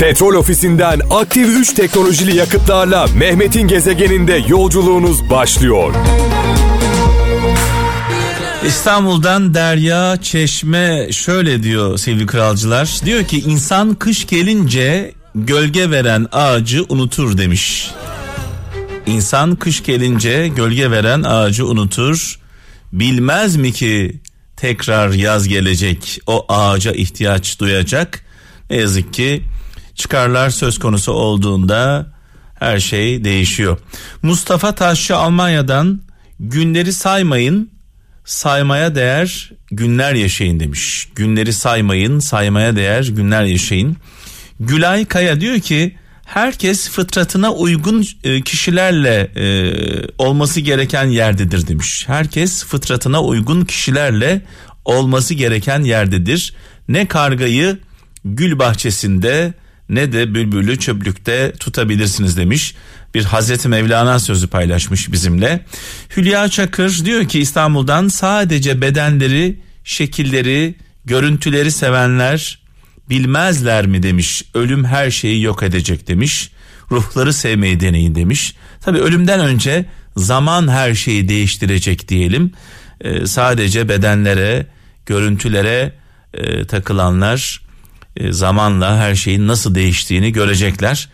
Petrol ofisinden aktif 3 teknolojili yakıtlarla Mehmet'in gezegeninde yolculuğunuz başlıyor. İstanbul'dan Derya Çeşme şöyle diyor sevgili kralcılar. Diyor ki insan kış gelince gölge veren ağacı unutur demiş. İnsan kış gelince gölge veren ağacı unutur. Bilmez mi ki tekrar yaz gelecek o ağaca ihtiyaç duyacak. Ne yazık ki çıkarlar söz konusu olduğunda her şey değişiyor. Mustafa Taşçı Almanya'dan günleri saymayın saymaya değer günler yaşayın demiş. Günleri saymayın saymaya değer günler yaşayın. Gülay Kaya diyor ki herkes fıtratına uygun e, kişilerle e, olması gereken yerdedir demiş. Herkes fıtratına uygun kişilerle olması gereken yerdedir. Ne kargayı gül bahçesinde ne de bülbülü çöplükte tutabilirsiniz demiş. Bir Hazreti Mevlana sözü paylaşmış bizimle. Hülya Çakır diyor ki İstanbul'dan sadece bedenleri, şekilleri, görüntüleri sevenler bilmezler mi demiş. Ölüm her şeyi yok edecek demiş. Ruhları sevmeyi deneyin demiş. Tabi ölümden önce zaman her şeyi değiştirecek diyelim. Ee, sadece bedenlere, görüntülere e, takılanlar e, zamanla her şeyin nasıl değiştiğini görecekler.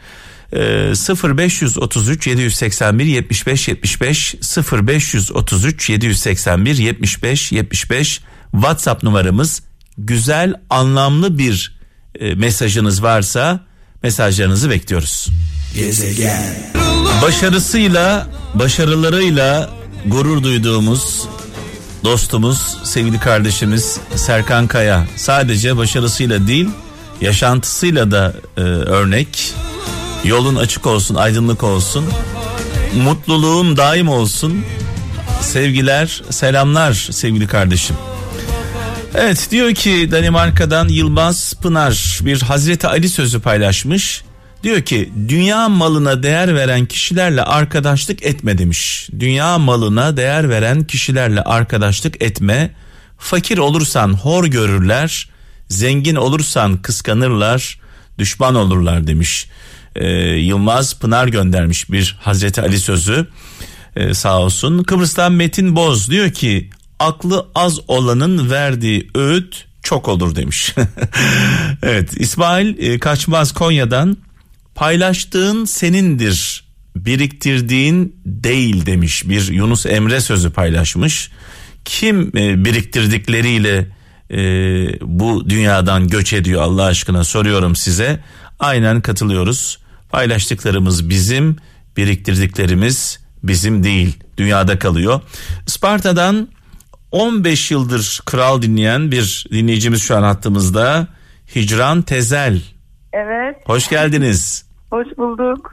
E, 0533 781 75 75 0533 781 75 75 WhatsApp numaramız güzel anlamlı bir e, mesajınız varsa mesajlarınızı bekliyoruz. Gezegen. Başarısıyla, başarılarıyla gurur duyduğumuz dostumuz, sevgili kardeşimiz Serkan Kaya sadece başarısıyla değil, yaşantısıyla da e, örnek. Yolun açık olsun, aydınlık olsun. Mutluluğun daim olsun. Sevgiler, selamlar sevgili kardeşim. Evet diyor ki Danimarka'dan Yılmaz Pınar bir Hazreti Ali sözü paylaşmış. Diyor ki dünya malına değer veren kişilerle arkadaşlık etme demiş. Dünya malına değer veren kişilerle arkadaşlık etme. Fakir olursan hor görürler, zengin olursan kıskanırlar, düşman olurlar demiş. Ee, Yılmaz Pınar göndermiş bir Hazreti Ali sözü. Ee, sağ olsun. Kıbrıs'tan Metin Boz diyor ki aklı az olanın verdiği öğüt çok olur demiş. evet İsmail e, Kaçmaz Konya'dan paylaştığın senindir biriktirdiğin değil demiş bir Yunus Emre sözü paylaşmış. Kim e, biriktirdikleriyle e, bu dünyadan göç ediyor Allah aşkına soruyorum size. Aynen katılıyoruz. Paylaştıklarımız bizim, biriktirdiklerimiz bizim değil. Dünyada kalıyor. Sparta'dan 15 yıldır kral dinleyen bir dinleyicimiz şu an hattımızda. Hicran Tezel. Evet. Hoş geldiniz. Hoş bulduk.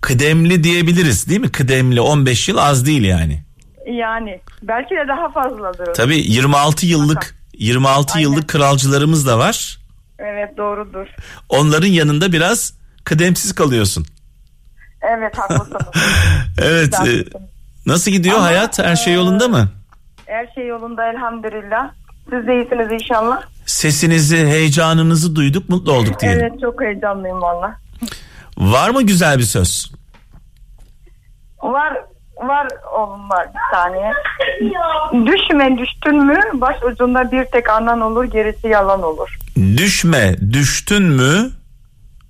Kıdemli diyebiliriz değil mi? Kıdemli 15 yıl az değil yani. Yani belki de daha fazladır. Tabii 26 yıllık 26 Aynen. yıllık kralcılarımız da var. Evet doğrudur. Onların yanında biraz kıdemsiz kalıyorsun. Evet haklısınız. Evet. e, nasıl gidiyor Ama, hayat? Her şey yolunda mı? Her şey yolunda elhamdülillah. Siz de iyisiniz inşallah. Sesinizi, heyecanınızı duyduk, mutlu olduk diyelim. Evet çok heyecanlıyım valla. Var mı güzel bir söz? Var var oğlum var bir saniye. Düşme düştün mü baş ucunda bir tek anan olur gerisi yalan olur. Düşme, düştün mü?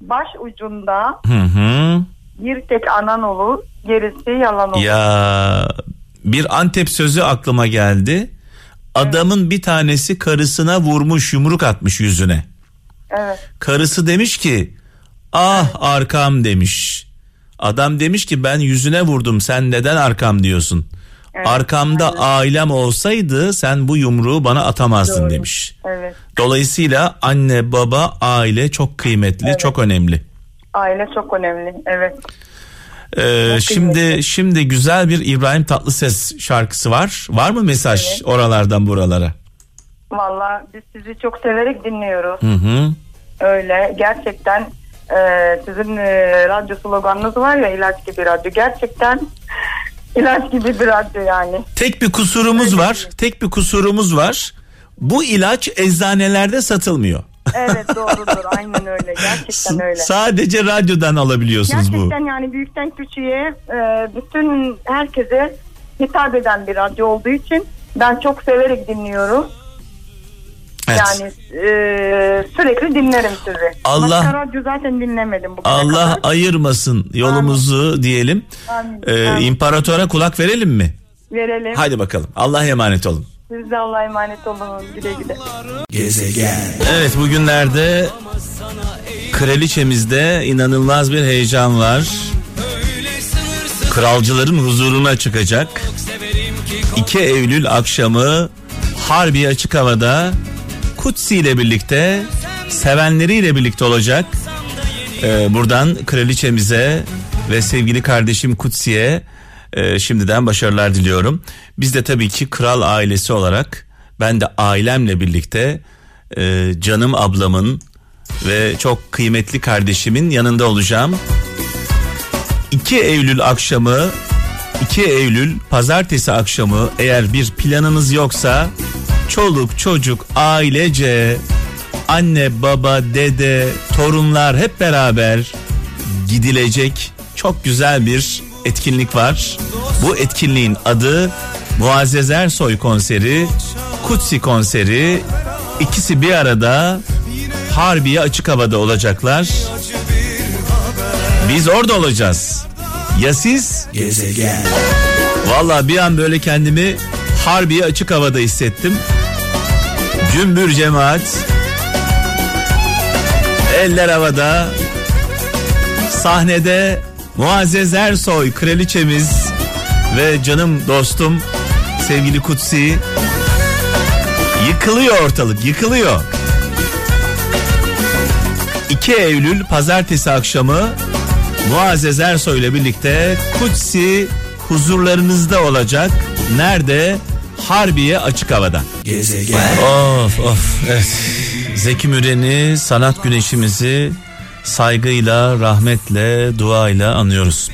Baş ucunda Hı hı. bir tek anan olur gerisi yalan olur. Ya bir Antep sözü aklıma geldi. Adamın bir tanesi karısına vurmuş, yumruk atmış yüzüne. Evet. Karısı demiş ki ah arkam demiş. Adam demiş ki ben yüzüne vurdum sen neden arkam diyorsun. Evet, Arkamda ailem olsaydı sen bu yumruğu bana atamazdın Doğru. demiş. Evet. Dolayısıyla anne baba aile çok kıymetli çok önemli. Aile çok önemli. Evet. Ee, Çok şimdi kıymetli. şimdi güzel bir İbrahim Tatlıses şarkısı var. Var mı mesaj Evet. oralardan buralara? Valla biz sizi çok severek dinliyoruz. Hı hı. Öyle gerçekten e, sizin e, radyo sloganınız var ya ilaç gibi radyo. Gerçekten ilaç gibi bir radyo yani. Tek bir kusurumuz var. Tek bir kusurumuz var. Bu ilaç eczanelerde satılmıyor. Evet doğrudur aynen öyle gerçekten öyle. Sadece radyodan alabiliyorsunuz bu. Gerçekten yani büyükten küçüğe e, bütün herkese hitap eden bir radyo olduğu için ben çok severek dinliyorum. Evet. Yani e, sürekli dinlerim sizi. Allah- Başka radyo zaten dinlemedim bugüne Allah kadar. ayırmasın yolumuzu diyelim. Amin. Ee, Amin. imparatora kulak verelim mi? Verelim. Hadi bakalım. Allah'a emanet olun. Siz de Allah'a emanet olun. Güle güle. Evet bugünlerde kraliçemizde inanılmaz bir heyecan var. Kralcıların huzuruna çıkacak. 2 Eylül akşamı Harbi açık havada Kutsi ile birlikte sevenleriyle birlikte olacak. Ee, buradan kraliçemize ve sevgili kardeşim Kutsi'ye e, şimdiden başarılar diliyorum. Biz de tabii ki kral ailesi olarak ben de ailemle birlikte e, canım ablamın ve çok kıymetli kardeşimin yanında olacağım. 2 Eylül akşamı 2 Eylül pazartesi akşamı eğer bir planınız yoksa çoluk çocuk ailece anne baba dede torunlar hep beraber gidilecek çok güzel bir etkinlik var. Bu etkinliğin adı Muazzez Ersoy konseri, Kutsi konseri. İkisi bir arada Harbiye açık havada olacaklar. Biz orada olacağız. Ya siz? Gezegen. Valla bir an böyle kendimi Harbiye açık havada hissettim. Cümbür cemaat. Eller havada. Sahnede Muazzez Ersoy kraliçemiz ve canım dostum sevgili Kutsi. Yıkılıyor ortalık yıkılıyor. 2 Eylül pazartesi akşamı Muazzez Ersoy ile birlikte Kutsi huzurlarınızda olacak. Nerede? Harbiye açık havada. Gezegen. Of of evet. Zeki Müren'i sanat güneşimizi saygıyla, rahmetle, duayla anıyoruz.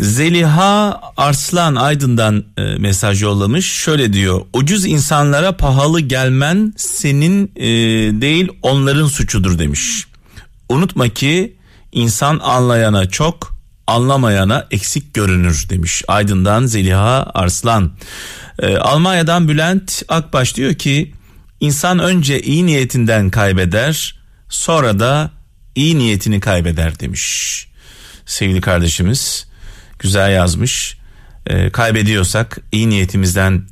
Zeliha Arslan Aydın'dan e, mesaj yollamış. Şöyle diyor. Ucuz insanlara pahalı gelmen senin e, değil onların suçudur demiş. Unutma ki insan anlayana çok, anlamayana eksik görünür demiş. Aydın'dan Zeliha Arslan. E, Almanya'dan Bülent Akbaş diyor ki insan önce iyi niyetinden kaybeder, sonra da iyi niyetini kaybeder demiş. Sevgili kardeşimiz güzel yazmış. E, kaybediyorsak iyi niyetimizden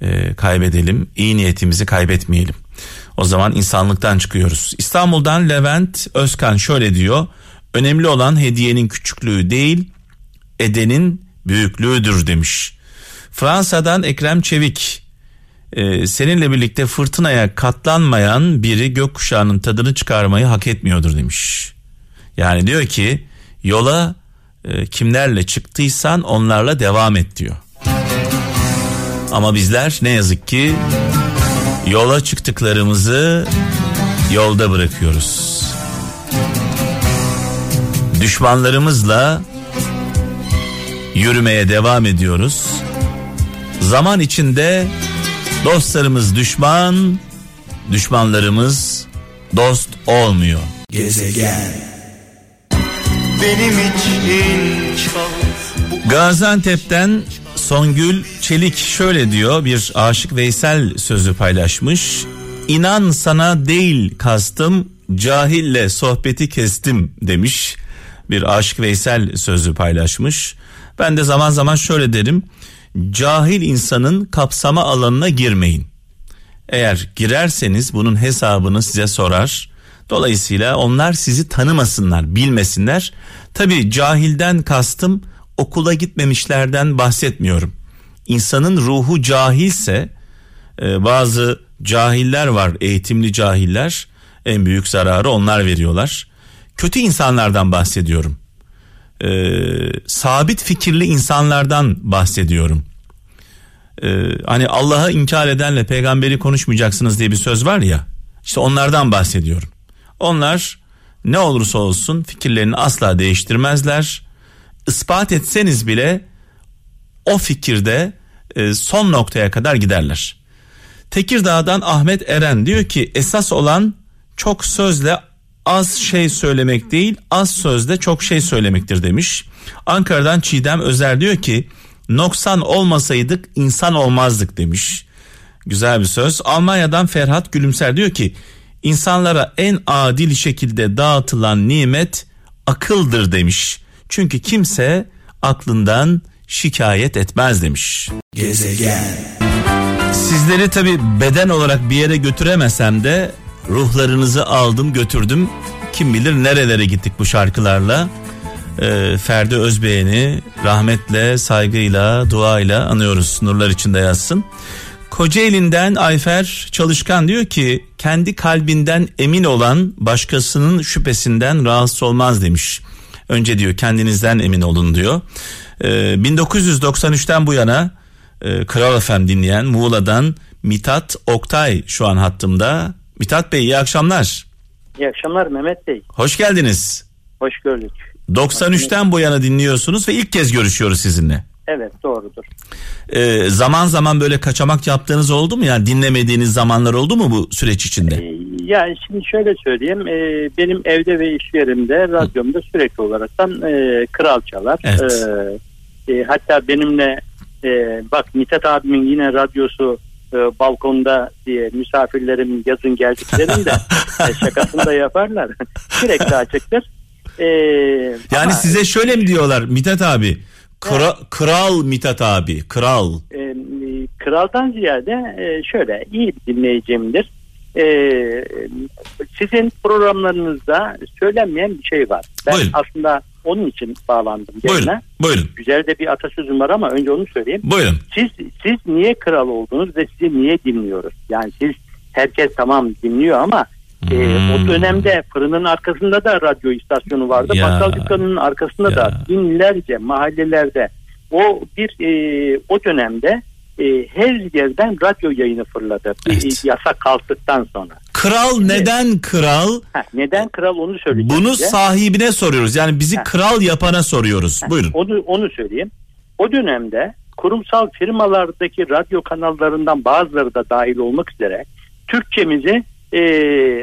e, kaybedelim, iyi niyetimizi kaybetmeyelim. O zaman insanlıktan çıkıyoruz. İstanbul'dan Levent Özkan şöyle diyor. Önemli olan hediyenin küçüklüğü değil, edenin büyüklüğüdür demiş. Fransa'dan Ekrem Çevik. e, seninle birlikte fırtınaya katlanmayan biri gökkuşağının tadını çıkarmayı hak etmiyordur demiş. Yani diyor ki yola e, kimlerle çıktıysan onlarla devam et diyor. Ama bizler ne yazık ki yola çıktıklarımızı yolda bırakıyoruz. Düşmanlarımızla yürümeye devam ediyoruz. Zaman içinde dostlarımız düşman, düşmanlarımız dost olmuyor. Gezegen. Benim için çal Gaziantep'ten Songül Çelik şöyle diyor bir aşık Veysel sözü paylaşmış. İnan sana değil kastım cahille sohbeti kestim demiş. Bir aşık Veysel sözü paylaşmış. Ben de zaman zaman şöyle derim. Cahil insanın kapsama alanına girmeyin. Eğer girerseniz bunun hesabını size sorar. Dolayısıyla onlar sizi tanımasınlar, bilmesinler. Tabi cahilden kastım okula gitmemişlerden bahsetmiyorum. İnsanın ruhu cahilse e, bazı cahiller var, eğitimli cahiller. En büyük zararı onlar veriyorlar. Kötü insanlardan bahsediyorum. E, sabit fikirli insanlardan bahsediyorum. E, hani Allah'ı inkar edenle peygamberi konuşmayacaksınız diye bir söz var ya. İşte onlardan bahsediyorum. Onlar ne olursa olsun fikirlerini asla değiştirmezler. Ispat etseniz bile o fikirde e, son noktaya kadar giderler. Tekirdağ'dan Ahmet Eren diyor ki esas olan çok sözle az şey söylemek değil az sözle çok şey söylemektir demiş. Ankara'dan Çiğdem Özer diyor ki noksan olmasaydık insan olmazdık demiş. Güzel bir söz. Almanya'dan Ferhat Gülümser diyor ki insanlara en adil şekilde dağıtılan nimet akıldır demiş. Çünkü kimse aklından şikayet etmez demiş. Gezegen. Sizleri tabi beden olarak bir yere götüremesem de ruhlarınızı aldım götürdüm. Kim bilir nerelere gittik bu şarkılarla. Ee, Ferdi Özbeğen'i rahmetle, saygıyla, duayla anıyoruz. Nurlar içinde yazsın. Kocaeli'nden Ayfer Çalışkan diyor ki kendi kalbinden emin olan başkasının şüphesinden rahatsız olmaz demiş. Önce diyor kendinizden emin olun diyor. Ee, 1993'ten bu yana e, Kral FM dinleyen Muğla'dan Mitat Oktay şu an hattımda. Mitat Bey iyi akşamlar. İyi akşamlar Mehmet Bey. Hoş geldiniz. Hoş gördük. 93'ten bu yana dinliyorsunuz ve ilk kez görüşüyoruz sizinle. Evet doğrudur. Ee, zaman zaman böyle kaçamak yaptığınız oldu mu? Yani dinlemediğiniz zamanlar oldu mu bu süreç içinde? Ee, Yani şimdi şöyle söyleyeyim. ee, benim evde ve iş yerimde radyomda sürekli olaraktan ee, kral çalar. Evet. Ee, e, hatta benimle ee, bak Mithat abimin yine radyosu ee, balkonda diye misafirlerim yazın geldiklerinde e, şakasını da yaparlar. sürekli açıktır. Ee, Yani ama, size şöyle mi diyorlar Mithat abi? Kra- kral Mithat abi, kral. e, kraldan ziyade e, şöyle iyi bir dinleyicimdir. E, sizin programlarınızda söylenmeyen bir şey var. Ben Buyurun. aslında onun için bağlandım. Buyurun, Yerine. buyurun, Güzel de bir atasözüm var ama önce onu söyleyeyim. buyurun. Siz siz niye kral oldunuz ve sizi niye dinliyoruz? Yani siz herkes tamam dinliyor ama e, Hmm. o dönemde fırının arkasında da radyo istasyonu vardı. Ya. Bakkal dükkanının arkasında Ya. da binlerce mahallelerde o bir e, o dönemde e, her yerden radyo yayını fırladı. Evet. E, yasak kalktıktan sonra. Kral neden kral? Heh, neden kral onu söyleyeceğim. Bunu size. sahibine soruyoruz. Yani bizi Ha. kral yapana soruyoruz. Buyurun. Onu, onu söyleyeyim. O dönemde kurumsal firmalardaki radyo kanallarından bazıları da dahil olmak üzere Türkçemizi e,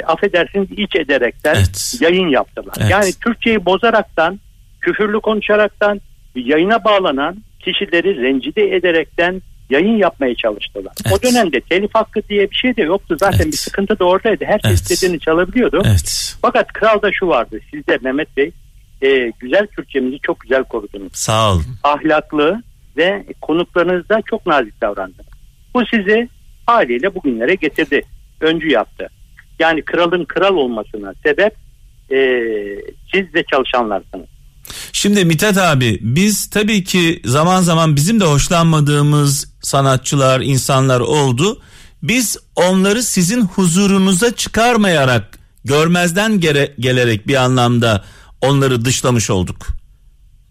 affedersiniz iç ederekten Evet. yayın yaptılar. Evet. Yani Türkçeyi bozaraktan, küfürlü konuşaraktan yayına bağlanan kişileri rencide ederekten yayın yapmaya çalıştılar. Evet. O dönemde telif hakkı diye bir şey de yoktu. Zaten Evet. bir sıkıntı da oradaydı. Herkes Evet. istediğini çalabiliyordu. Evet. Fakat kralda şu vardı. Sizde Mehmet Bey e, güzel Türkçemizi çok güzel korudunuz Sağ ol. ahlaklı ve konuklarınızda çok nazik davrandı. Bu sizi haliyle bugünlere getirdi. Öncü yaptı. Yani kralın kral olmasına sebep e, siz ve çalışanlarsınız. Şimdi Mithat abi biz tabii ki zaman zaman bizim de hoşlanmadığımız sanatçılar, insanlar oldu. Biz onları sizin huzurunuza çıkarmayarak, görmezden gere- gelerek bir anlamda onları dışlamış olduk.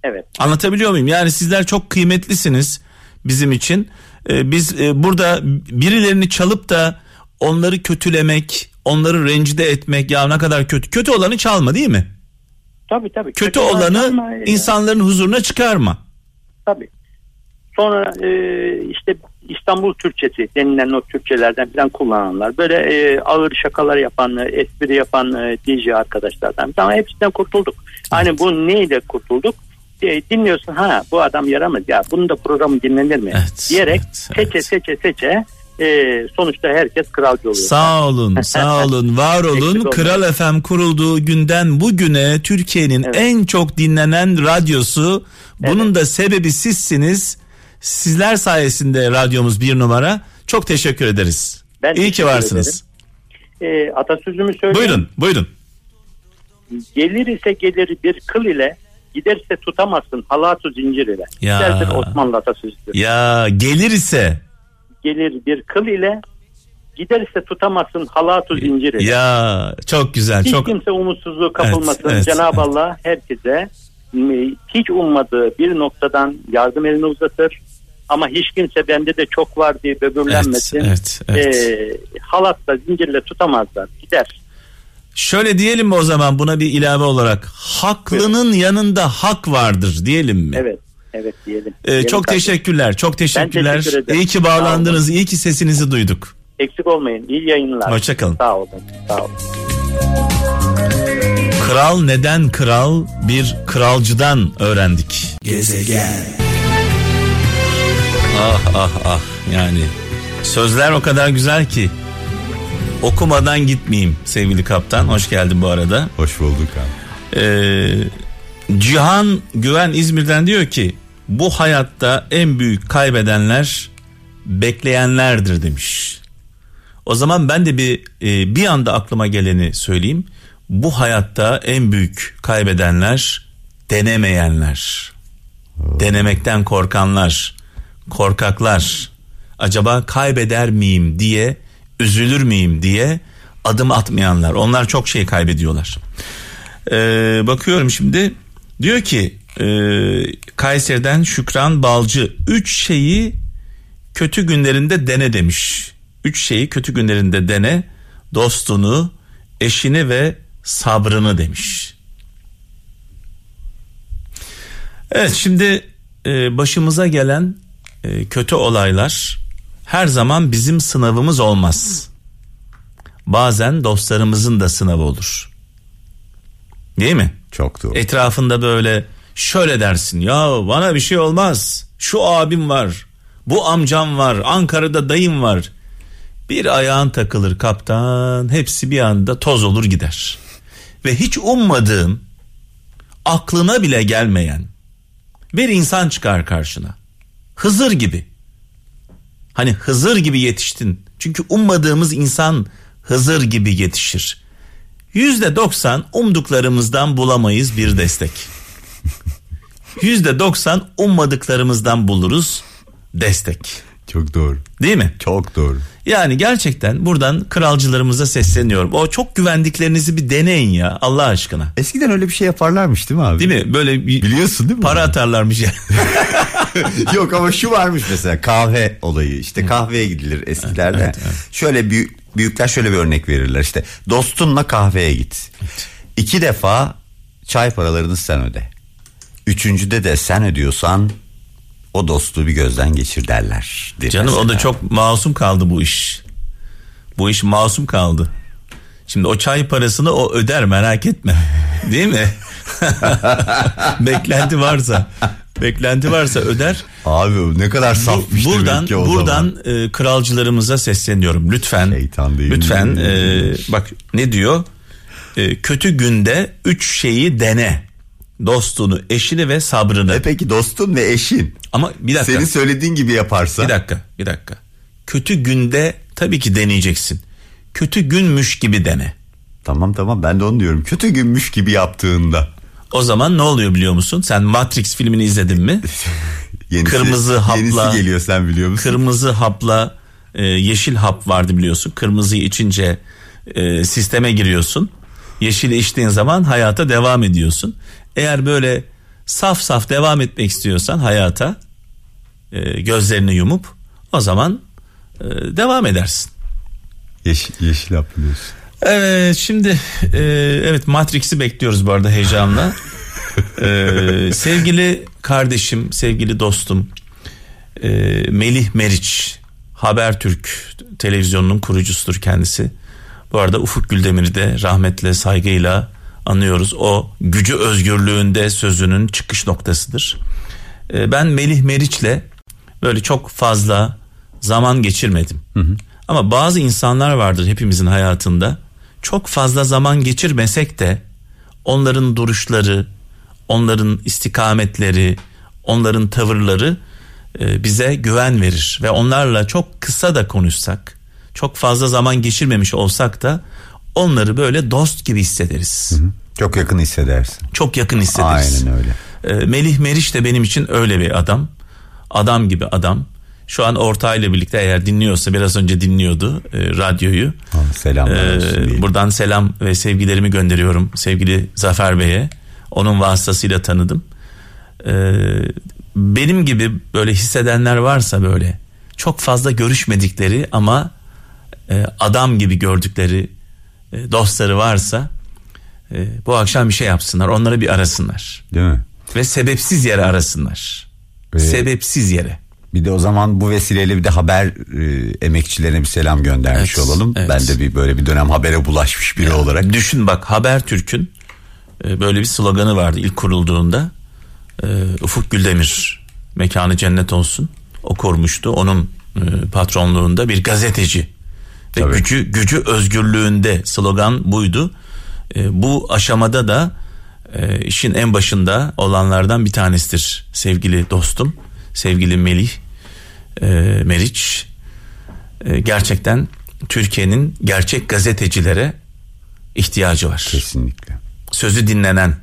Evet. Anlatabiliyor muyum? Yani sizler çok kıymetlisiniz bizim için. Ee, biz e, burada birilerini çalıp da onları kötülemek, onları rencide etmek ya ne kadar kötü. Kötü olanı çalma değil mi? Tabii tabii. Kötü olan olanı insanların huzuruna çıkarma. Tabii. Sonra e, işte İstanbul Türkçesi denilen o Türkçelerden falan kullananlar böyle e, ağır şakalar yapan, espri yapan e, DJ arkadaşlardan. Ama hepsinden kurtulduk. Hani bu neyle kurtulduk? E, dinliyorsun ha bu adam yaramaz ya bunun da programı dinlenir mi? Evet, diyerek evet, seçe evet. seçe seçe e, sonuçta herkes kralcı oluyor. Sağ olun, sağ olun, var olun. Kral FM kurulduğu günden bugüne Türkiye'nin Evet. en çok dinlenen radyosu. Bunun da sebebi sizsiniz. Sizler sayesinde radyomuz bir numara. Çok teşekkür ederiz. Ben İyi ki teşekkür varsınız. E, atasözümü söyleyeyim. Buyurun, buyurun. Gelir ise gelir bir kıl ile giderse tutamazsın halatu zincir ile. Ya. Bir Osmanlı atasözüdür. Ya gelir ise Gelir bir kıl ile giderse tutamazsın halatu zincir ile. ya çok güzel, Hiç çok kimse umutsuzluğu kapılmasın. Evet, evet, Cenab-ı evet. Allah herkese hiç ummadığı bir noktadan yardım elini uzatır. Ama hiç kimse bende de çok var diye böbürlenmesin. Evet, evet, evet. Ee, halatla zincirle tutamazlar. Gider. Şöyle diyelim mi o zaman buna bir ilave olarak haklının yanında hak vardır diyelim mi? Evet. Evet diyelim. Ee, Diyelim çok kardeşim. teşekkürler. Çok teşekkürler. teşekkür ederim. iyi ki bağlandınız. iyi ki sesinizi duyduk. Eksik olmayın. İyi yayınlar. Hoşçakalın. Sağ olun. Sağ olun. Kral neden kral bir kralcıdan öğrendik. Gezegen. Ah ah ah yani sözler o kadar güzel ki okumadan gitmeyeyim sevgili kaptan. Hoş geldin bu arada. Hoş bulduk abi. Ee, Cihan Güven İzmir'den diyor ki bu hayatta en büyük kaybedenler bekleyenlerdir demiş. O zaman ben de bir e, bir anda aklıma geleni söyleyeyim. Bu hayatta en büyük kaybedenler denemeyenler. Denemekten korkanlar, korkaklar. Acaba kaybeder miyim diye, üzülür müyüm diye adım atmayanlar. Onlar çok şey kaybediyorlar. Ee, bakıyorum şimdi diyor ki e, Kayseri'den Şükran Balcı üç şeyi kötü günlerinde dene demiş. Üç şeyi kötü günlerinde dene dostunu, eşini ve sabrını demiş. Evet şimdi e, başımıza gelen e, kötü olaylar her zaman bizim sınavımız olmaz. Bazen dostlarımızın da sınavı olur. Değil mi? Çok doğru. Etrafında böyle şöyle dersin ya bana bir şey olmaz. Şu abim var. Bu amcam var. Ankara'da dayım var. Bir ayağın takılır kaptan. Hepsi bir anda toz olur gider. Ve hiç ummadığın aklına bile gelmeyen bir insan çıkar karşına. Hızır gibi. Hani Hızır gibi yetiştin. Çünkü ummadığımız insan Hızır gibi yetişir. Yüzde doksan umduklarımızdan bulamayız bir destek. Yüzde doksan ummadıklarımızdan buluruz destek. Çok doğru. Değil mi? Çok doğru. Yani gerçekten buradan kralcılarımıza sesleniyorum. O çok güvendiklerinizi bir deneyin ya Allah aşkına. Eskiden öyle bir şey yaparlarmış değil mi abi? Değil mi? Böyle bir Biliyorsun değil mi? para atarlarmış ya. Yok ama şu varmış mesela kahve olayı. İşte kahveye gidilir eskilerde. Evet, evet. Şöyle büyük, büyükler şöyle bir örnek verirler. İşte dostunla kahveye git. İki defa çay paralarını sen öde. Üçüncüde de sen ödüyorsan o dostluğu bir gözden geçir derler. Canım o da mesela. çok masum kaldı bu iş. Bu iş masum kaldı. Şimdi o çay parasını o öder merak etme. Değil mi? Beklenti varsa. Beklenti varsa öder. Abi ne kadar Bu- safmış buradan demek ki o buradan zaman. e, kralcılarımıza sesleniyorum. Lütfen. Şeytan değil Lütfen e, bak ne diyor? E, kötü günde üç şeyi dene. Dostunu, eşini ve sabrını. E peki dostun ve eşin Ama bir dakika. senin söylediğin gibi yaparsa Bir dakika, bir dakika. Kötü günde tabii ki deneyeceksin. Kötü günmüş gibi dene. Tamam tamam ben de onu diyorum. Kötü günmüş gibi yaptığında. O zaman ne oluyor biliyor musun? Sen Matrix filmini izledin mi? Yenisi, Kırmızı hapla- Yenisi geliyor sen biliyor musun? Kırmızı hapla e, yeşil hap vardı biliyorsun. Kırmızıyı içince e, sisteme giriyorsun. Yeşili içtiğin zaman hayata devam ediyorsun. Eğer böyle saf saf devam etmek istiyorsan hayata e, gözlerini yumup o zaman e, devam edersin. Yeşil, yeşil hap biliyorsun. Evet şimdi e, evet Matrix'i bekliyoruz bu arada heyecanla. E, sevgili kardeşim, sevgili dostum e, Melih Meriç Habertürk televizyonunun kurucusudur kendisi. Bu arada Ufuk Güldemir'i de rahmetle saygıyla anıyoruz. O gücü özgürlüğünde sözünün çıkış noktasıdır. E, ben Melih Meriç'le böyle çok fazla zaman geçirmedim. Ama bazı insanlar vardır hepimizin hayatında. Çok fazla zaman geçirmesek de onların duruşları, onların istikametleri, onların tavırları e, bize güven verir ve onlarla çok kısa da konuşsak, çok fazla zaman geçirmemiş olsak da onları böyle dost gibi hissederiz. Çok yakın hissedersin. Çok yakın hissederiz. Aynen öyle. E, Melih Meriç de benim için öyle bir adam. Adam gibi adam. Şu an ortağıyla birlikte eğer dinliyorsa biraz önce dinliyordu e, radyoyu. Ha, selamlar Ee, olsun buradan selam ve sevgilerimi gönderiyorum sevgili Zafer Bey'e. Onun vasıtasıyla tanıdım. Ee, benim gibi böyle hissedenler varsa böyle çok fazla görüşmedikleri ama e, adam gibi gördükleri e, dostları varsa e, bu akşam bir şey yapsınlar. Onları bir arasınlar. Değil mi? Ve sebepsiz yere arasınlar. Ve- Sebepsiz yere. Bir de o zaman bu vesileyle bir de haber e, emekçilerine bir selam göndermiş Evet, olalım. evet. Ben de bir böyle bir dönem habere bulaşmış biri olarak. Düşün bak Habertürk'ün e, böyle bir sloganı vardı ilk kurulduğunda. E, Ufuk Güldemir mekanı cennet olsun. O kurmuştu. Onun e, patronluğunda bir gazeteci. Ve Tabii. gücü gücü özgürlüğünde slogan buydu. E, bu aşamada da e, işin en başında olanlardan bir tanesidir sevgili dostum. Sevgili Melih e, Meriç. E, gerçekten Türkiye'nin gerçek gazetecilere ihtiyacı var. Kesinlikle. Sözü dinlenen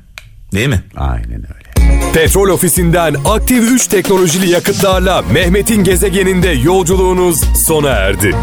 değil mi? Aynen öyle. Petrol ofisinden aktif 3 teknolojili yakıtlarla Mehmet'in gezegeninde yolculuğunuz sona erdi.